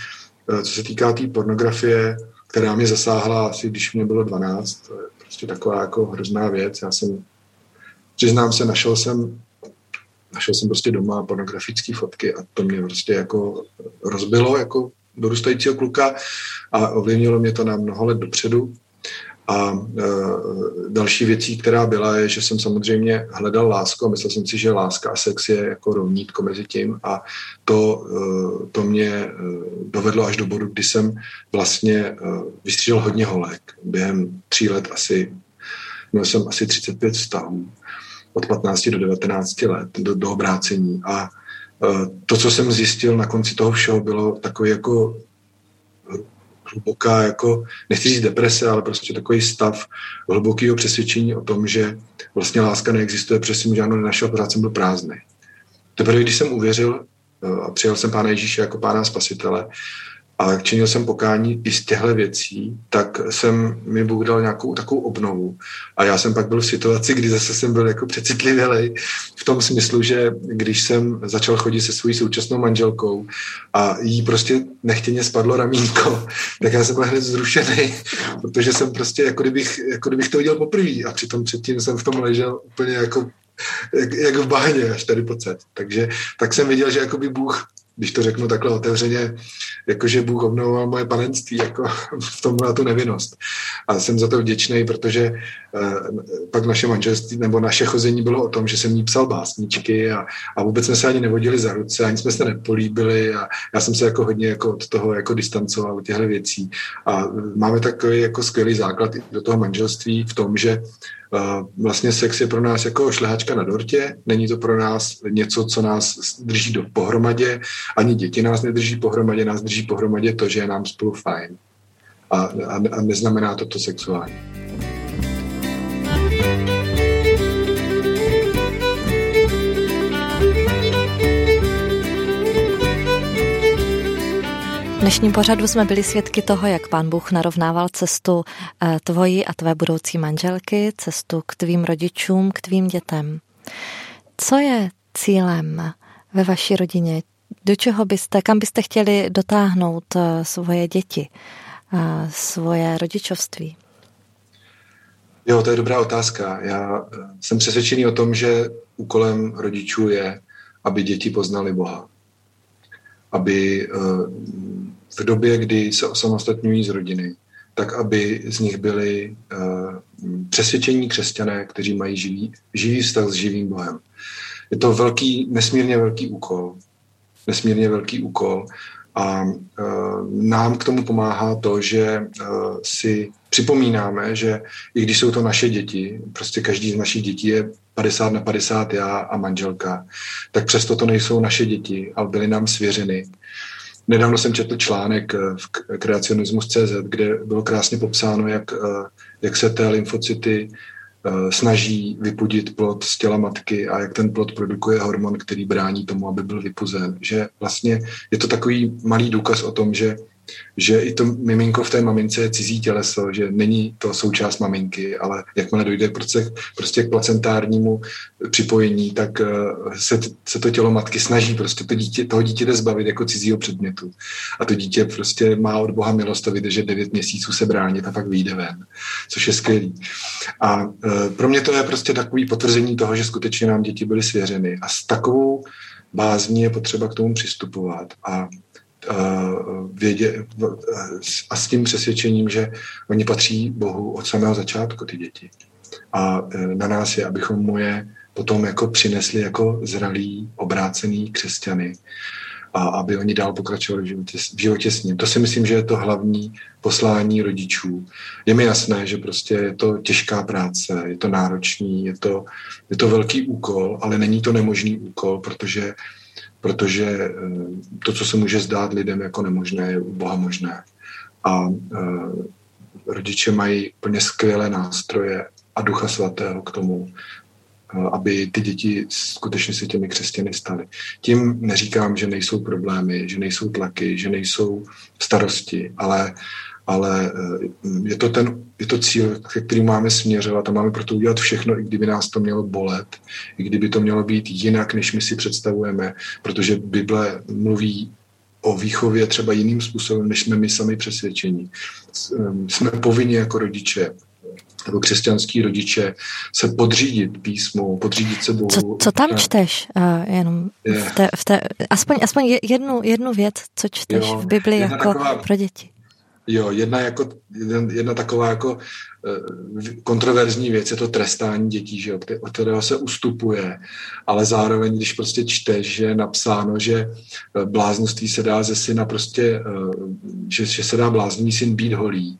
Speaker 2: uh, co se týká té tý pornografie, která mě zasáhla asi, když mě bylo 12, to je prostě taková jako hrozná věc. Já jsem přiznám se, našel jsem našel jsem prostě doma pornografické fotky a to mě prostě jako rozbilo jako dorůstajícího kluka a ovlivnilo mě to na mnoho let dopředu. A e, další věcí, která byla, je, že jsem samozřejmě hledal lásku a myslel jsem si, že láska a sex je jako rovnítko mezi tím a to, e, to mě e, dovedlo až do bodu, kdy jsem vlastně e, vystřídal hodně holek. Během tří let asi měl jsem asi 35 vztahů od 15 do 19 let do, do obrácení. A e, to, co jsem zjistil na konci toho všeho, bylo takový jako hluboká, jako, nechci říct deprese, ale prostě takový stav hlubokého přesvědčení o tom, že vlastně láska neexistuje, protože jsem žádnou nenašel, pořád jsem byl prázdný. Teprve, když jsem uvěřil e, a přijal jsem Pána Ježíše jako Pána Spasitele, a činil jsem pokání i z těchto věcí, tak jsem mi Bůh dal nějakou takovou obnovu. A já jsem pak byl v situaci, kdy zase jsem byl jako přecitlivělej v tom smyslu, že když jsem začal chodit se svojí současnou manželkou a jí prostě nechtěně spadlo ramínko, tak já jsem byl hned zrušený, protože jsem prostě jako kdybych, jako kdybych to udělal poprvé a přitom předtím jsem v tom ležel úplně jako jak, jak v bahně až tady pocet. Takže tak jsem viděl, že jako by Bůh když to řeknu takhle otevřeně, jakože Bůh obnovoval moje panenství jako v tom byla tu nevinnost. A jsem za to vděčný, protože uh, pak naše manželství nebo naše chození bylo o tom, že jsem jí psal básničky a, a vůbec jsme se ani nevodili za ruce, ani jsme se nepolíbili a já jsem se jako hodně jako od toho jako distancoval od těchto věcí. A máme takový jako skvělý základ do toho manželství v tom, že Vlastně sex je pro nás jako šlehačka na dortě, není to pro nás něco, co nás drží do pohromadě, ani děti nás nedrží pohromadě, nás drží pohromadě to, že je nám spolu fajn. A, a, a neznamená to to sexuální.
Speaker 1: Dnešním pořadu jsme byli svědky toho, jak pán Bůh narovnával cestu eh, tvoji a tvé budoucí manželky, cestu k tvým rodičům, k tvým dětem. Co je cílem ve vaší rodině? Do čeho byste, kam byste chtěli dotáhnout eh, svoje děti, svoje rodičovství?
Speaker 2: Jo, to je dobrá otázka. Já eh, jsem přesvědčený o tom, že úkolem rodičů je, aby děti poznali Boha. Aby v době, kdy se osamostatňují z rodiny, tak aby z nich byli uh, přesvědčení křesťané, kteří mají živý, živý vztah s živým Bohem. Je to velký, nesmírně velký úkol. Nesmírně velký úkol. A uh, nám k tomu pomáhá to, že uh, si připomínáme, že i když jsou to naše děti, prostě každý z našich dětí je 50 na 50 já a manželka, tak přesto to nejsou naše děti, ale byly nám svěřeny Nedávno jsem četl článek eh, v kreacionismus.cz, kde bylo krásně popsáno, jak, eh, jak se té lymfocyty eh, snaží vypudit plod z těla matky a jak ten plod produkuje hormon, který brání tomu, aby byl vypuzen. Že vlastně je to takový malý důkaz o tom, že že i to miminko v té mamince je cizí těleso, že není to součást maminky, ale jakmile dojde prostě, prostě k placentárnímu připojení, tak eh, se, se to tělo matky snaží prostě to dítě, toho dítěte zbavit jako cizího předmětu. A to dítě prostě má od Boha milost a že devět měsíců se bránit a pak vyjde ven, což je skvělý. A e, pro mě to je prostě takový potvrzení toho, že skutečně nám děti byly svěřeny. A s takovou bázní je potřeba k tomu přistupovat. A vědě, a s tím přesvědčením, že oni patří Bohu od samého začátku, ty děti. A e, na nás je, abychom mu je potom jako přinesli jako zralí, obrácený křesťany a aby oni dál pokračovali v životě, v životě s ním. To si myslím, že je to hlavní poslání rodičů. Je mi jasné, že prostě je to těžká práce, je to náročný, je to, je to velký úkol, ale není to nemožný úkol, protože protože eh, to, co se může zdát lidem jako nemožné, je u Boha možné. a rodiče mají plně skvělé nástroje a ducha svatého k tomu, aby ty děti skutečně se těmi křesťany staly. Tím neříkám, že nejsou problémy, že nejsou tlaky, že nejsou starosti, ale, ale eh, je, to ten, je to cíl, který máme směřovat a máme proto udělat všechno, i kdyby nás to mělo bolet, i kdyby to mělo být jinak, než my si představujeme, protože Bible mluví o výchově třeba jiným způsobem, než jsme my sami přesvědčení. Jsme povinni jako rodiče nebo křesťanský rodiče se podřídit písmu, podřídit se Bohu.
Speaker 1: Co, co tam čteš? Uh, jenom v té, v té, aspoň, aspoň jednu, jednu věc, co čteš jo, v Bibli jako taková, pro děti.
Speaker 2: Jo, jedna, jako, jedna, taková jako uh, kontroverzní věc je to trestání dětí, že jo, od kterého se ustupuje, ale zároveň, když prostě čteš, že je napsáno, že eh, bláznoství se dá ze syna prostě, uh, že, že se dá bláznivý syn být holý,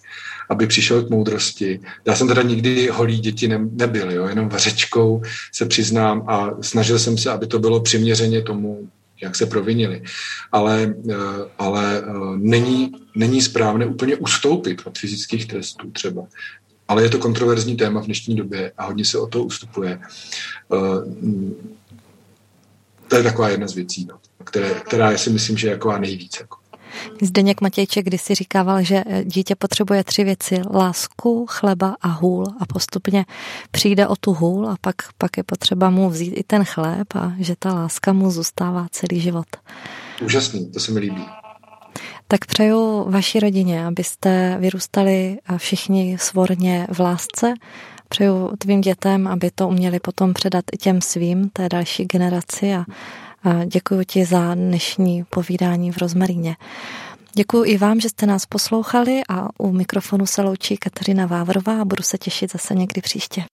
Speaker 2: aby přišel k moudrosti. Já jsem teda nikdy holý děti ne, nebyl, jo, jenom vařečkou se přiznám a snažil jsem se, aby to bylo přiměřeně tomu, jak se provinili. Ale, eh, ale eh, není, není správné úplně ustoupit od fyzických trestů třeba. Ale je to kontroverzní téma v dnešní době a hodně se o to ustupuje. Eh, to je taková jedna z věcí, no, které, která si myslím, že je jako nejvíc. Jako.
Speaker 1: Zdeněk Matějček kdysi říkával, že dítě potřebuje tři věci. Lásku, chleba a hůl a postupně přijde o tu hůl a pak, pak je potřeba mu vzít i ten chléb a že ta láska mu zůstává celý život.
Speaker 2: Úžasný, to se mi líbí.
Speaker 1: Tak přeju vaší rodině, abyste vyrůstali všichni svorně v lásce. Přeju tvým dětem, aby to uměli potom předat i těm svým, té další generaci a Děkuji ti za dnešní povídání v Rozmaríně. Děkuji i vám, že jste nás poslouchali a u mikrofonu se loučí Kateřina Vávrová a budu se těšit zase někdy příště.